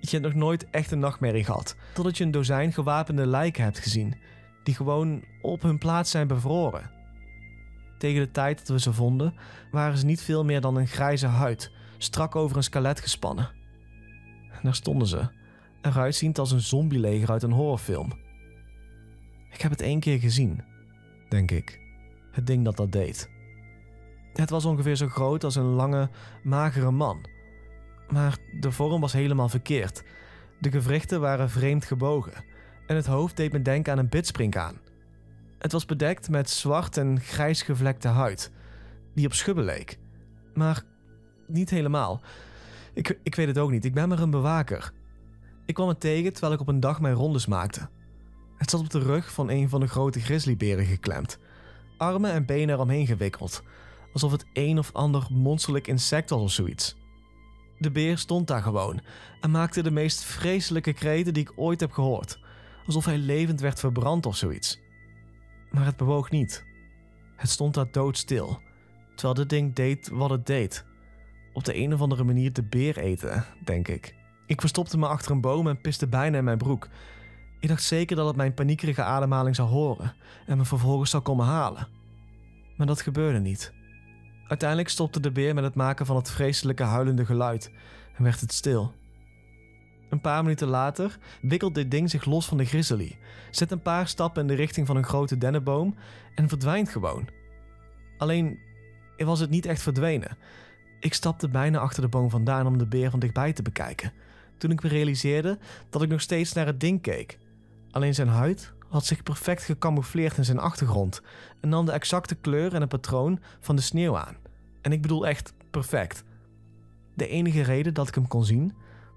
Je hebt nog nooit echt een nachtmerrie gehad, totdat je een dozijn gewapende lijken hebt gezien, die gewoon op hun plaats zijn bevroren. Tegen de tijd dat we ze vonden, waren ze niet veel meer dan een grijze huid, strak over een skelet gespannen. En daar stonden ze, eruit ziend als een zombieleger uit een horrorfilm. Ik heb het één keer gezien, denk ik. Het ding dat dat deed. Het was ongeveer zo groot als een lange, magere man. Maar de vorm was helemaal verkeerd. De gewrichten waren vreemd gebogen en het hoofd deed me denken aan een bidspringkaan. Het was bedekt met zwart en grijs gevlekte huid, die op schubben leek. Maar niet helemaal. Ik, ik weet het ook niet, ik ben maar een bewaker. Ik kwam het tegen terwijl ik op een dag mijn rondes maakte. Het zat op de rug van een van de grote grizzlyberen geklemd. Armen en benen eromheen gewikkeld. Alsof het een of ander monsterlijk insect was of zoiets. De beer stond daar gewoon en maakte de meest vreselijke kreten die ik ooit heb gehoord. Alsof hij levend werd verbrand of zoiets. Maar het bewoog niet. Het stond daar doodstil, terwijl dit ding deed wat het deed. Op de een of andere manier de beer eten, denk ik. Ik verstopte me achter een boom en piste bijna in mijn broek. Ik dacht zeker dat het mijn paniekerige ademhaling zou horen en me vervolgens zou komen halen. Maar dat gebeurde niet. Uiteindelijk stopte de beer met het maken van het vreselijke huilende geluid en werd het stil. Een paar minuten later wikkelt dit ding zich los van de grizzly, zet een paar stappen in de richting van een grote dennenboom en verdwijnt gewoon. Alleen was het niet echt verdwenen. Ik stapte bijna achter de boom vandaan om de beer van dichtbij te bekijken, toen ik me realiseerde dat ik nog steeds naar het ding keek. Alleen zijn huid had zich perfect gecamoufleerd in zijn achtergrond en nam de exacte kleur en het patroon van de sneeuw aan. En ik bedoel echt perfect. De enige reden dat ik hem kon zien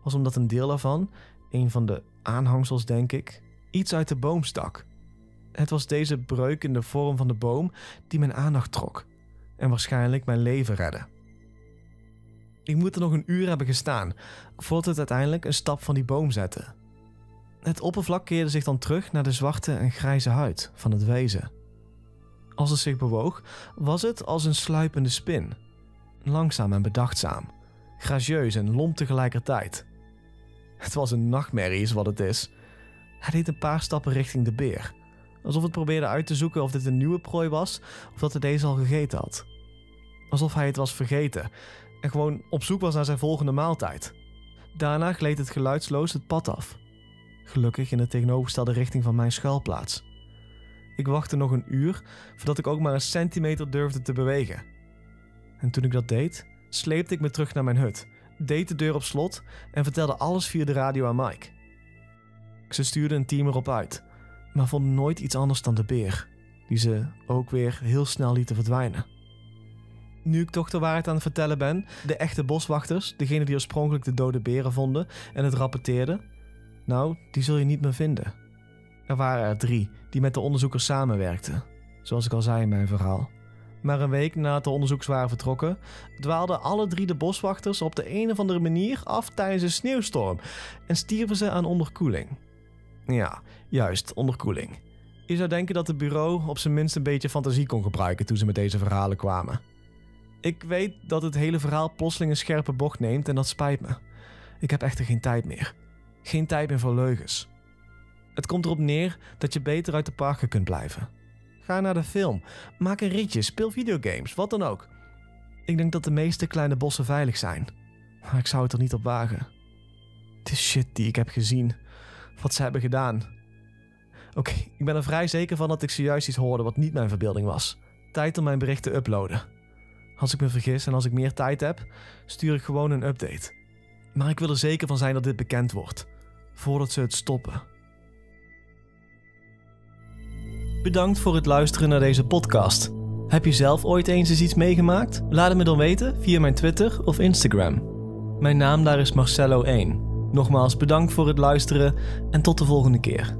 was omdat een deel daarvan, een van de aanhangsels denk ik, iets uit de boom stak. Het was deze breuk in de vorm van de boom die mijn aandacht trok en waarschijnlijk mijn leven redde. Ik moet er nog een uur hebben gestaan voordat het uiteindelijk een stap van die boom zette. Het oppervlak keerde zich dan terug naar de zwarte en grijze huid van het wezen. Als het zich bewoog, was het als een sluipende spin. Langzaam en bedachtzaam, gracieus en lomp tegelijkertijd. Het was een nachtmerrie, is wat het is. Hij deed een paar stappen richting de beer, alsof het probeerde uit te zoeken of dit een nieuwe prooi was of dat hij deze al gegeten had. Alsof hij het was vergeten en gewoon op zoek was naar zijn volgende maaltijd. Daarna gleed het geluidsloos het pad af, gelukkig in de tegenovergestelde richting van mijn schuilplaats. Ik wachtte nog een uur voordat ik ook maar een centimeter durfde te bewegen. En toen ik dat deed, sleepte ik me terug naar mijn hut, deed de deur op slot en vertelde alles via de radio aan Mike. Ze stuurde een team erop uit, maar vond nooit iets anders dan de beer, die ze ook weer heel snel lieten verdwijnen. Nu ik toch de waarheid aan het vertellen ben, de echte boswachters, degene die oorspronkelijk de dode beren vonden en het rapporteerden, nou, die zul je niet meer vinden. Er waren er drie die met de onderzoekers samenwerkten, zoals ik al zei in mijn verhaal. Maar een week nadat de onderzoekers waren vertrokken, dwaalden alle drie de boswachters op de een of andere manier af tijdens een sneeuwstorm en stierven ze aan onderkoeling. Ja, juist, onderkoeling. Je zou denken dat het bureau op zijn minst een beetje fantasie kon gebruiken toen ze met deze verhalen kwamen. Ik weet dat het hele verhaal plotseling een scherpe bocht neemt en dat spijt me. Ik heb echter geen tijd meer. Geen tijd meer voor leugens. Het komt erop neer dat je beter uit de parken kunt blijven. Ga naar de film, maak een ritje, speel videogames, wat dan ook. Ik denk dat de meeste kleine bossen veilig zijn. Maar ik zou het er niet op wagen. Is shit die ik heb gezien. Wat ze hebben gedaan. Oké, ik ben er vrij zeker van dat ik zojuist iets hoorde wat niet mijn verbeelding was. Tijd om mijn bericht te uploaden. Als ik me vergis en als ik meer tijd heb, stuur ik gewoon een update. Maar ik wil er zeker van zijn dat dit bekend wordt, voordat ze het stoppen. Bedankt voor het luisteren naar deze podcast. Heb je zelf ooit eens eens iets meegemaakt? Laat het me dan weten via mijn Twitter of Instagram. Mijn naam daar is Marcello1. Nogmaals bedankt voor het luisteren en tot de volgende keer.